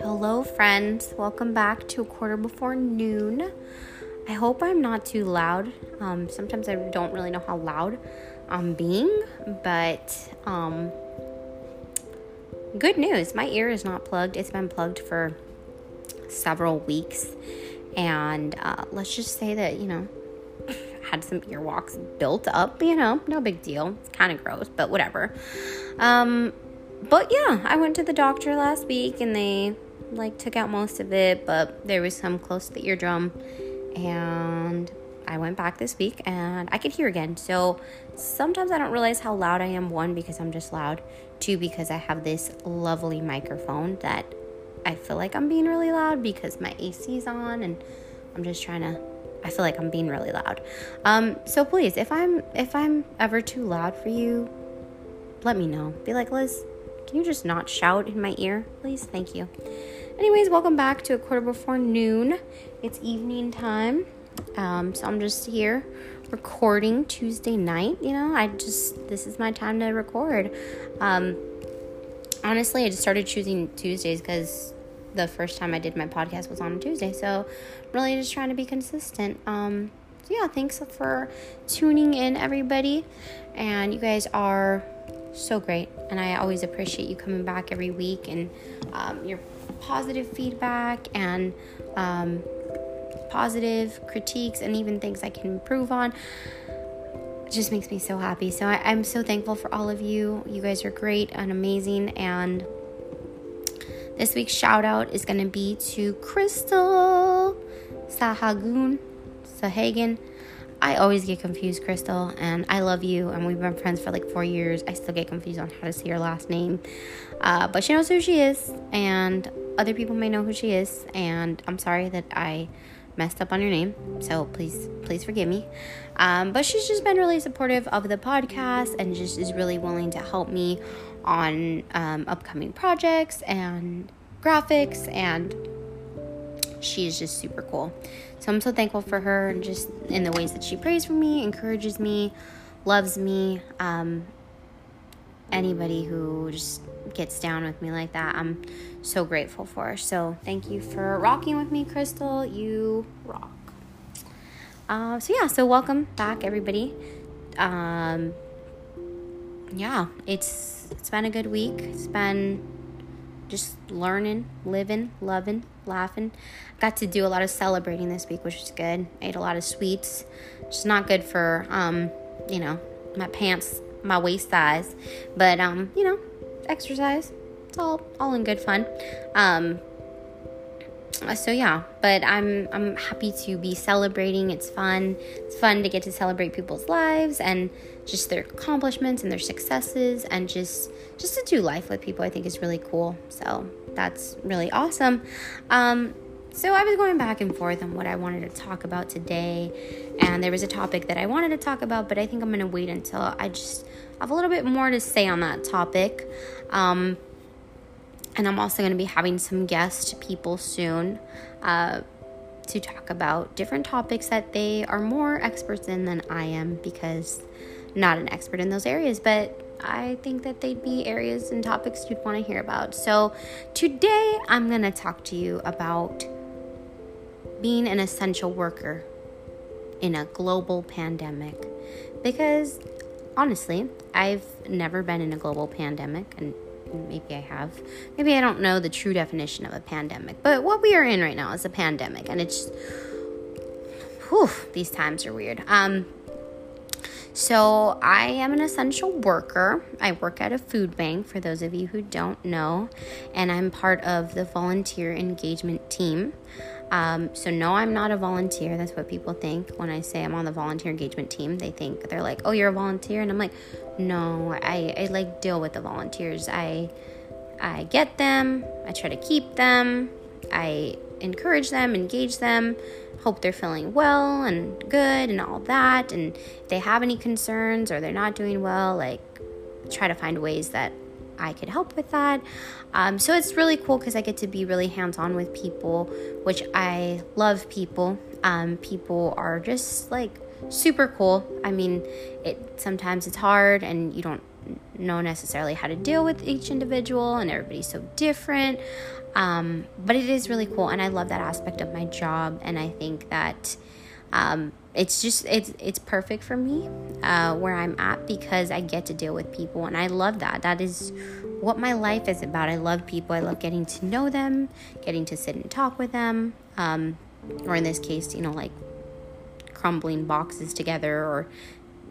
Hello, friends. Welcome back to a quarter before noon. I hope I'm not too loud. Um, sometimes I don't really know how loud I'm being, but um, good news my ear is not plugged. It's been plugged for several weeks, and uh, let's just say that you know, had some earwax built up. You know, no big deal. It's kind of gross, but whatever. Um, but yeah, I went to the doctor last week, and they like took out most of it, but there was some close to the eardrum, and I went back this week and I could hear again. So sometimes I don't realize how loud I am. One, because I'm just loud. Two, because I have this lovely microphone that I feel like I'm being really loud because my AC is on and I'm just trying to. I feel like I'm being really loud. Um, so please, if I'm if I'm ever too loud for you, let me know. Be like, Liz, can you just not shout in my ear, please? Thank you. Anyways, welcome back to a quarter before noon. It's evening time. Um, so I'm just here recording Tuesday night. You know, I just, this is my time to record. Um, honestly, I just started choosing Tuesdays because the first time I did my podcast was on a Tuesday. So really just trying to be consistent. Um, so yeah, thanks for tuning in, everybody. And you guys are so great. And I always appreciate you coming back every week and um, your positive feedback and um, positive critiques and even things I can improve on. It just makes me so happy. So I, I'm so thankful for all of you. You guys are great and amazing. And this week's shout out is going to be to Crystal Sahagun Sahagan. I always get confused, Crystal, and I love you. And we've been friends for like four years. I still get confused on how to say her last name, uh, but she knows who she is, and other people may know who she is. And I'm sorry that I messed up on your name, so please, please forgive me. Um, but she's just been really supportive of the podcast and just is really willing to help me on um, upcoming projects and graphics, and she's just super cool. So I'm so thankful for her and just in the ways that she prays for me, encourages me, loves me. Um, anybody who just gets down with me like that, I'm so grateful for. So thank you for rocking with me, Crystal. You rock. Uh, so yeah, so welcome back, everybody. Um, yeah, it's it's been a good week. It's been just learning, living, loving, laughing. Got to do a lot of celebrating this week, which was good. Ate a lot of sweets, which is not good for um, you know, my pants, my waist size, but um, you know, exercise. It's all all in good fun. Um, so yeah, but I'm I'm happy to be celebrating. It's fun. It's fun to get to celebrate people's lives and just their accomplishments and their successes and just just to do life with people. I think is really cool. So that's really awesome. Um, so I was going back and forth on what I wanted to talk about today, and there was a topic that I wanted to talk about, but I think I'm gonna wait until I just have a little bit more to say on that topic. Um, and I'm also going to be having some guest people soon uh, to talk about different topics that they are more experts in than I am because not an expert in those areas, but I think that they'd be areas and topics you'd want to hear about. So today I'm going to talk to you about being an essential worker in a global pandemic because honestly, I've never been in a global pandemic and maybe I have. Maybe I don't know the true definition of a pandemic, but what we are in right now is a pandemic, and it's whew, these times are weird. Um, so I am an essential worker. I work at a food bank for those of you who don't know, and I'm part of the volunteer engagement team. Um, so no, I'm not a volunteer. That's what people think when I say I'm on the volunteer engagement team. They think they're like, "Oh, you're a volunteer," and I'm like, "No, I, I like deal with the volunteers. I I get them. I try to keep them. I encourage them, engage them, hope they're feeling well and good and all that. And if they have any concerns or they're not doing well, like try to find ways that I could help with that. Um, so it's really cool because I get to be really hands on with people, which I love people. Um, people are just like super cool. I mean, it sometimes it's hard and you don't know necessarily how to deal with each individual, and everybody's so different. Um, but it is really cool, and I love that aspect of my job, and I think that um, it's just it's it's perfect for me uh, where I'm at because I get to deal with people, and I love that. That is what my life is about. I love people. I love getting to know them, getting to sit and talk with them, um, or in this case, you know, like crumbling boxes together or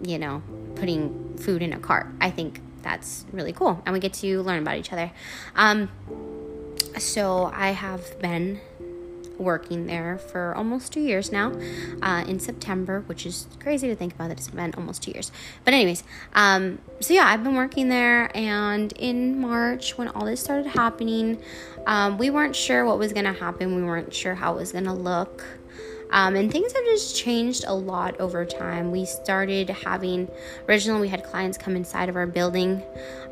you know putting food in a cart. I think that's really cool, and we get to learn about each other. Um, so I have been working there for almost two years now uh, in September, which is crazy to think about that it's been almost two years. But, anyways, um, so yeah, I've been working there, and in March, when all this started happening, um, we weren't sure what was going to happen, we weren't sure how it was going to look. Um, and things have just changed a lot over time. We started having, originally, we had clients come inside of our building,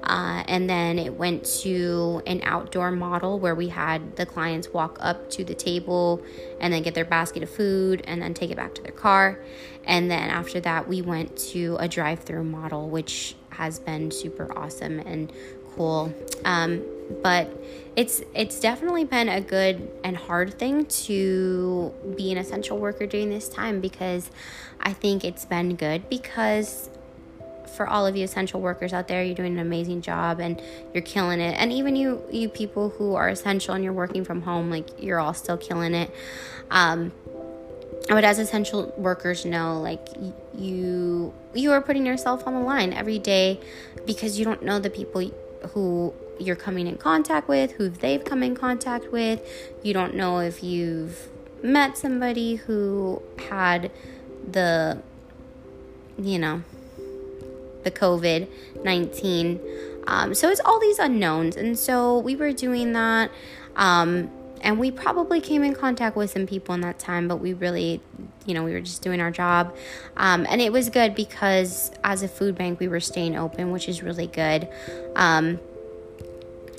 uh, and then it went to an outdoor model where we had the clients walk up to the table and then get their basket of food and then take it back to their car. And then after that, we went to a drive through model, which has been super awesome and cool. Um, but it's it's definitely been a good and hard thing to be an essential worker during this time because I think it's been good because for all of you essential workers out there, you're doing an amazing job and you're killing it. And even you you people who are essential and you're working from home, like you're all still killing it. Um, but as essential workers know, like you you are putting yourself on the line every day because you don't know the people who you're coming in contact with, who they've come in contact with. You don't know if you've met somebody who had the, you know, the COVID 19. Um, so it's all these unknowns. And so we were doing that. Um, and we probably came in contact with some people in that time, but we really, you know, we were just doing our job. Um, and it was good because as a food bank, we were staying open, which is really good. Um,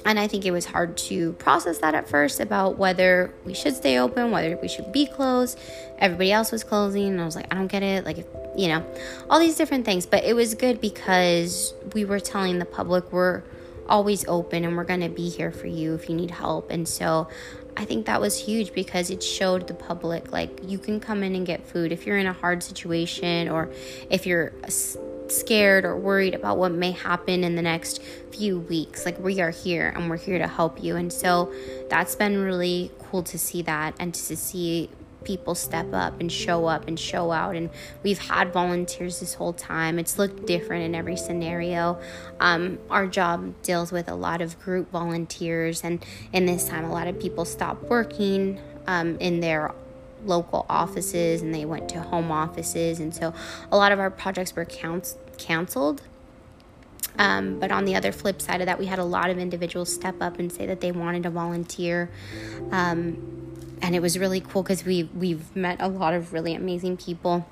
and I think it was hard to process that at first about whether we should stay open, whether we should be closed. Everybody else was closing, and I was like, I don't get it. Like, if, you know, all these different things. But it was good because we were telling the public we're always open and we're going to be here for you if you need help. And so I think that was huge because it showed the public like you can come in and get food if you're in a hard situation or if you're scared or worried about what may happen in the next few weeks. Like, we are here and we're here to help you. And so that's been really cool to see that and to see people step up and show up and show out. And we've had volunteers this whole time. It's looked different in every scenario. Um, our job deals with a lot of group volunteers, and in this time, a lot of people stopped working um, in their local offices and they went to home offices. And so a lot of our projects were count- canceled. Um, but on the other flip side of that, we had a lot of individuals step up and say that they wanted to volunteer. Um, and it was really cool because we we've met a lot of really amazing people.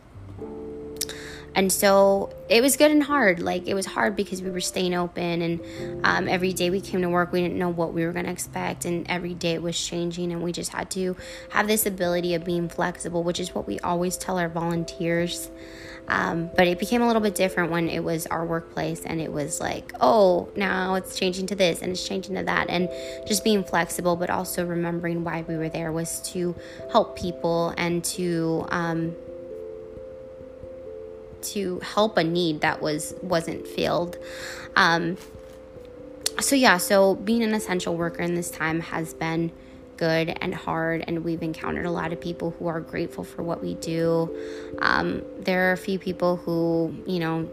And so it was good and hard. Like it was hard because we were staying open and um, every day we came to work we didn't know what we were going to expect and every day it was changing and we just had to have this ability of being flexible which is what we always tell our volunteers um, but it became a little bit different when it was our workplace and it was like oh now it's changing to this and it's changing to that and just being flexible but also remembering why we were there was to help people and to um, to help a need that was wasn't filled. Um, so yeah, so being an essential worker in this time has been good and hard, and we've encountered a lot of people who are grateful for what we do. Um, there are a few people who, you know,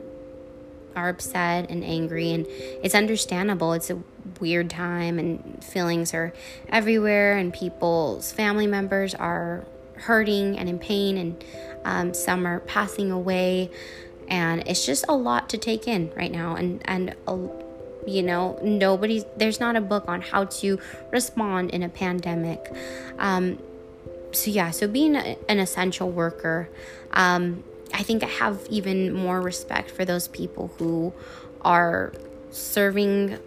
are upset and angry, and it's understandable. It's a weird time, and feelings are everywhere, and people's family members are hurting and in pain, and um, some are passing away, and it's just a lot to take in right now. And and a, you know, nobody there's not a book on how to respond in a pandemic. Um, so yeah, so being a, an essential worker, um, I think I have even more respect for those people who are serving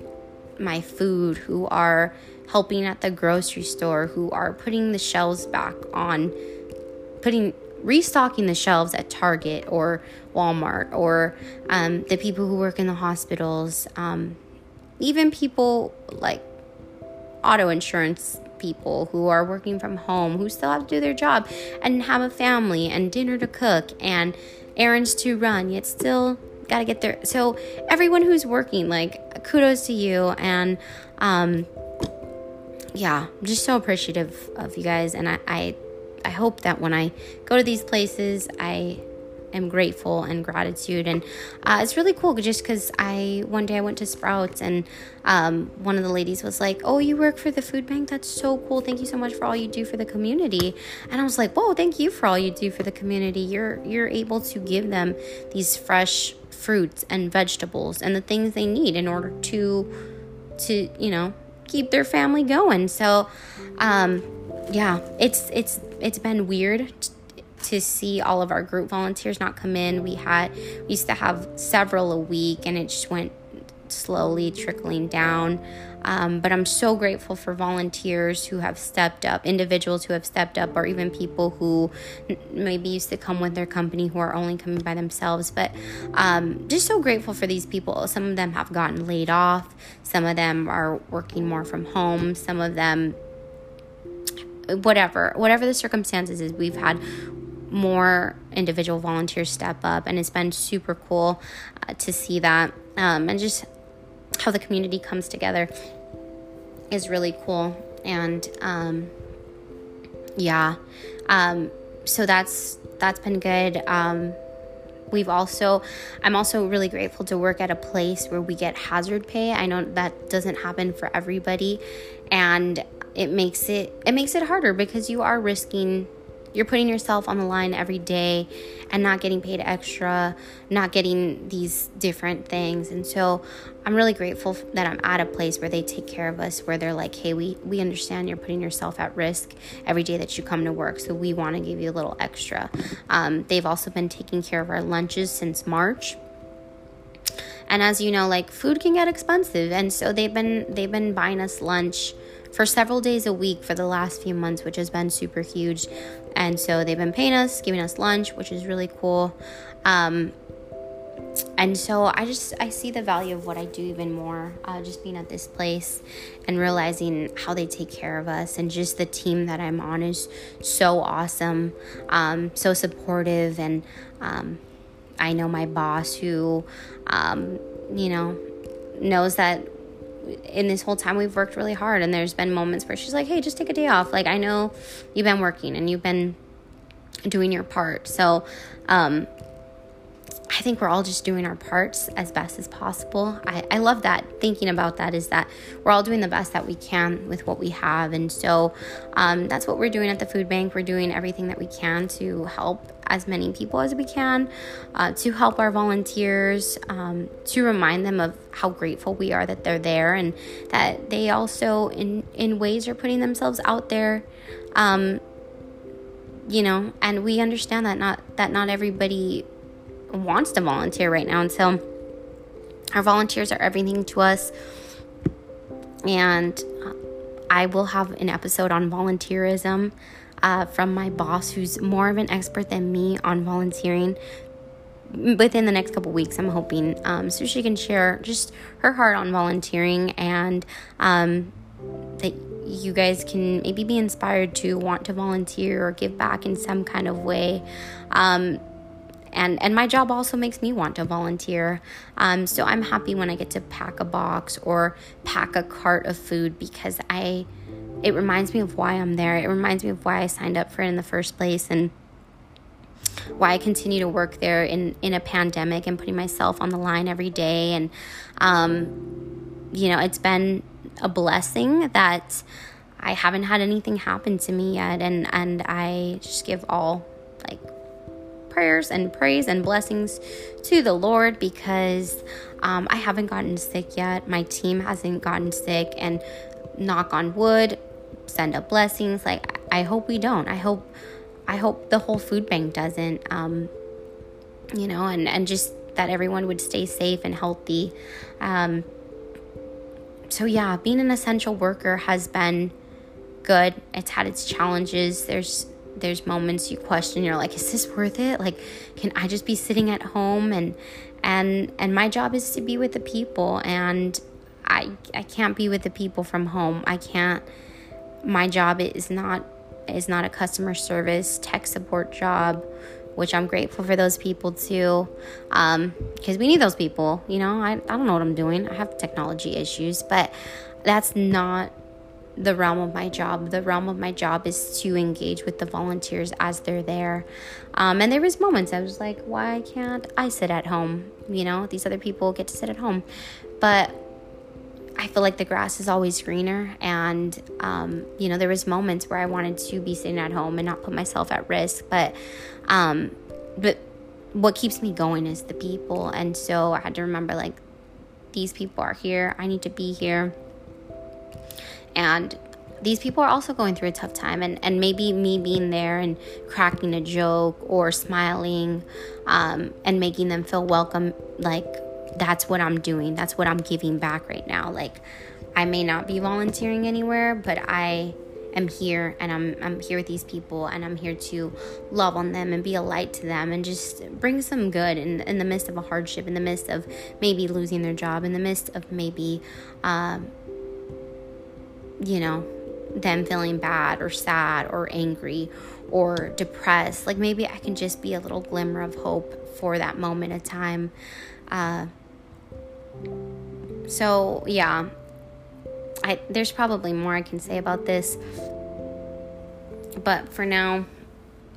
my food, who are helping at the grocery store, who are putting the shelves back on, putting restocking the shelves at Target or Walmart or um, the people who work in the hospitals, um, even people like auto insurance people who are working from home who still have to do their job and have a family and dinner to cook and errands to run, yet still got to get there. So, everyone who's working, like, kudos to you. And, um, yeah, I'm just so appreciative of you guys. And I, I, I hope that when I go to these places, I am grateful and gratitude. And uh, it's really cool just because I, one day I went to Sprouts and um, one of the ladies was like, Oh, you work for the food bank? That's so cool. Thank you so much for all you do for the community. And I was like, Whoa, thank you for all you do for the community. You're, you're able to give them these fresh fruits and vegetables and the things they need in order to, to, you know, keep their family going. So, um, yeah, it's, it's, it's been weird to see all of our group volunteers not come in. We had we used to have several a week, and it just went slowly trickling down. Um, but I'm so grateful for volunteers who have stepped up, individuals who have stepped up, or even people who maybe used to come with their company who are only coming by themselves. But um, just so grateful for these people. Some of them have gotten laid off, some of them are working more from home, some of them whatever whatever the circumstances is we've had more individual volunteers step up, and it's been super cool uh, to see that. Um, and just how the community comes together is really cool. And um, yeah, um, so that's that's been good. Um, we've also i'm also really grateful to work at a place where we get hazard pay i know that doesn't happen for everybody and it makes it it makes it harder because you are risking you're putting yourself on the line every day and not getting paid extra, not getting these different things. And so I'm really grateful that I'm at a place where they take care of us, where they're like, hey, we, we understand you're putting yourself at risk every day that you come to work. So we want to give you a little extra. Um, they've also been taking care of our lunches since March and as you know like food can get expensive and so they've been they've been buying us lunch for several days a week for the last few months, which has been super huge. And so they've been paying us, giving us lunch, which is really cool. Um, and so I just I see the value of what I do even more. Uh, just being at this place and realizing how they take care of us, and just the team that I'm on is so awesome, um, so supportive, and um, I know my boss who, um, you know, knows that in this whole time we've worked really hard and there's been moments where she's like hey just take a day off like i know you've been working and you've been doing your part so um I think we're all just doing our parts as best as possible. I, I love that. Thinking about that is that we're all doing the best that we can with what we have. And so um, that's what we're doing at the food bank. We're doing everything that we can to help as many people as we can, uh, to help our volunteers, um, to remind them of how grateful we are that they're there and that they also, in, in ways, are putting themselves out there. Um, you know, and we understand that not that not everybody wants to volunteer right now. And so our volunteers are everything to us. And I will have an episode on volunteerism uh, from my boss, who's more of an expert than me on volunteering within the next couple weeks i'm hoping um, so she can share just her heart on volunteering and um, that you guys can maybe be inspired to want to volunteer or give back in some kind of way. Um, and and my job also makes me want to volunteer. Um, so i'm happy when i get to pack a box or pack a cart of food because i it reminds me of why i'm there it reminds me of why i signed up for it in the first place and why I continue to work there in, in a pandemic and putting myself on the line every day. And, um, you know, it's been a blessing that I haven't had anything happen to me yet. And, and I just give all like prayers and praise and blessings to the Lord because um, I haven't gotten sick yet. My team hasn't gotten sick, and knock on wood, send up blessings. Like I hope we don't. I hope I hope the whole food bank doesn't. Um, you know, and and just that everyone would stay safe and healthy. Um, so yeah, being an essential worker has been good. It's had its challenges. There's there's moments you question you're like is this worth it like can i just be sitting at home and and and my job is to be with the people and i i can't be with the people from home i can't my job is not is not a customer service tech support job which i'm grateful for those people too because um, we need those people you know I, I don't know what i'm doing i have technology issues but that's not the realm of my job. The realm of my job is to engage with the volunteers as they're there. Um, and there was moments I was like, why can't I sit at home? You know, these other people get to sit at home. But I feel like the grass is always greener. And, um, you know, there was moments where I wanted to be sitting at home and not put myself at risk. But, um, but what keeps me going is the people. And so I had to remember, like, these people are here. I need to be here and these people are also going through a tough time and, and maybe me being there and cracking a joke or smiling um, and making them feel welcome like that's what i'm doing that's what i'm giving back right now like i may not be volunteering anywhere but i am here and i'm, I'm here with these people and i'm here to love on them and be a light to them and just bring some good in, in the midst of a hardship in the midst of maybe losing their job in the midst of maybe um, you know, them feeling bad or sad or angry or depressed. Like maybe I can just be a little glimmer of hope for that moment of time. Uh, so, yeah, I, there's probably more I can say about this. But for now,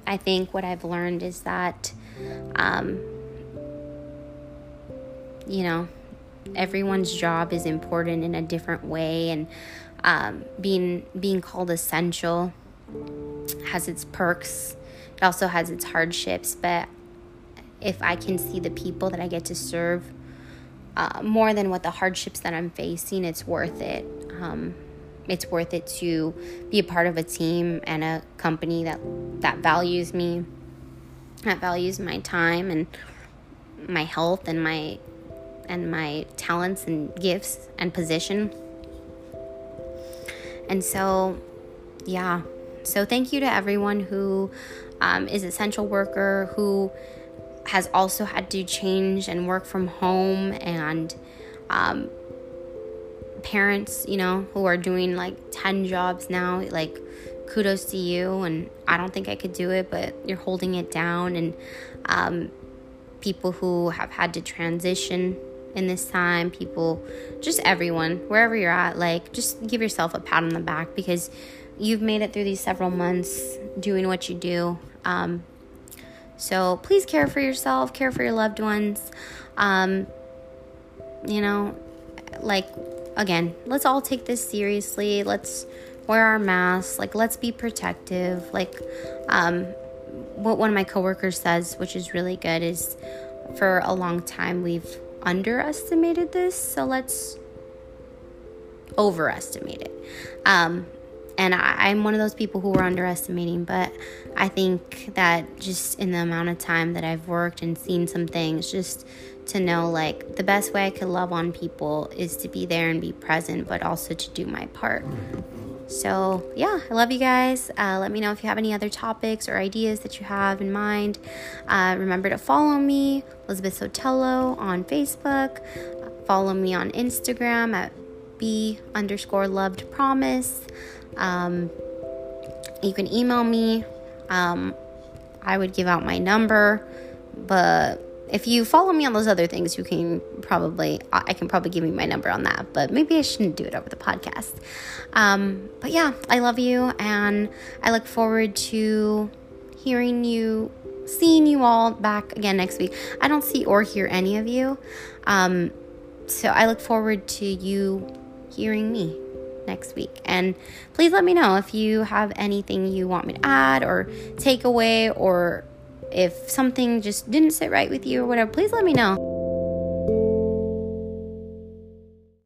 I think what I've learned is that, um, you know, everyone's job is important in a different way. And um, being being called essential has its perks. It also has its hardships, but if I can see the people that I get to serve uh, more than what the hardships that I'm facing, it's worth it. Um, it's worth it to be a part of a team and a company that that values me, that values my time and my health and my and my talents and gifts and position. And so, yeah. So, thank you to everyone who um, is essential worker who has also had to change and work from home and um, parents, you know, who are doing like 10 jobs now. Like, kudos to you. And I don't think I could do it, but you're holding it down. And um, people who have had to transition in this time, people, just everyone, wherever you're at, like just give yourself a pat on the back because you've made it through these several months doing what you do. Um, so please care for yourself, care for your loved ones. Um, you know, like again, let's all take this seriously. Let's wear our masks. Like, let's be protective. Like, um, what one of my coworkers says, which is really good, is for a long time we've underestimated this, so let's overestimate it. Um, and I, am one of those people who were underestimating, but I think that just in the amount of time that I've worked and seen some things, just to know like the best way I could love on people is to be there and be present, but also to do my part. So, yeah, I love you guys. Uh, let me know if you have any other topics or ideas that you have in mind. Uh, remember to follow me, Elizabeth Sotelo, on Facebook. Follow me on Instagram at b underscore loved promise. Um, you can email me. Um, I would give out my number, but if you follow me on those other things, you can probably, I can probably give you my number on that, but maybe I shouldn't do it over the podcast. Um, but yeah, I love you and I look forward to hearing you, seeing you all back again next week. I don't see or hear any of you. Um, so I look forward to you hearing me next week. And please let me know if you have anything you want me to add or take away or if something just didn't sit right with you or whatever, please let me know.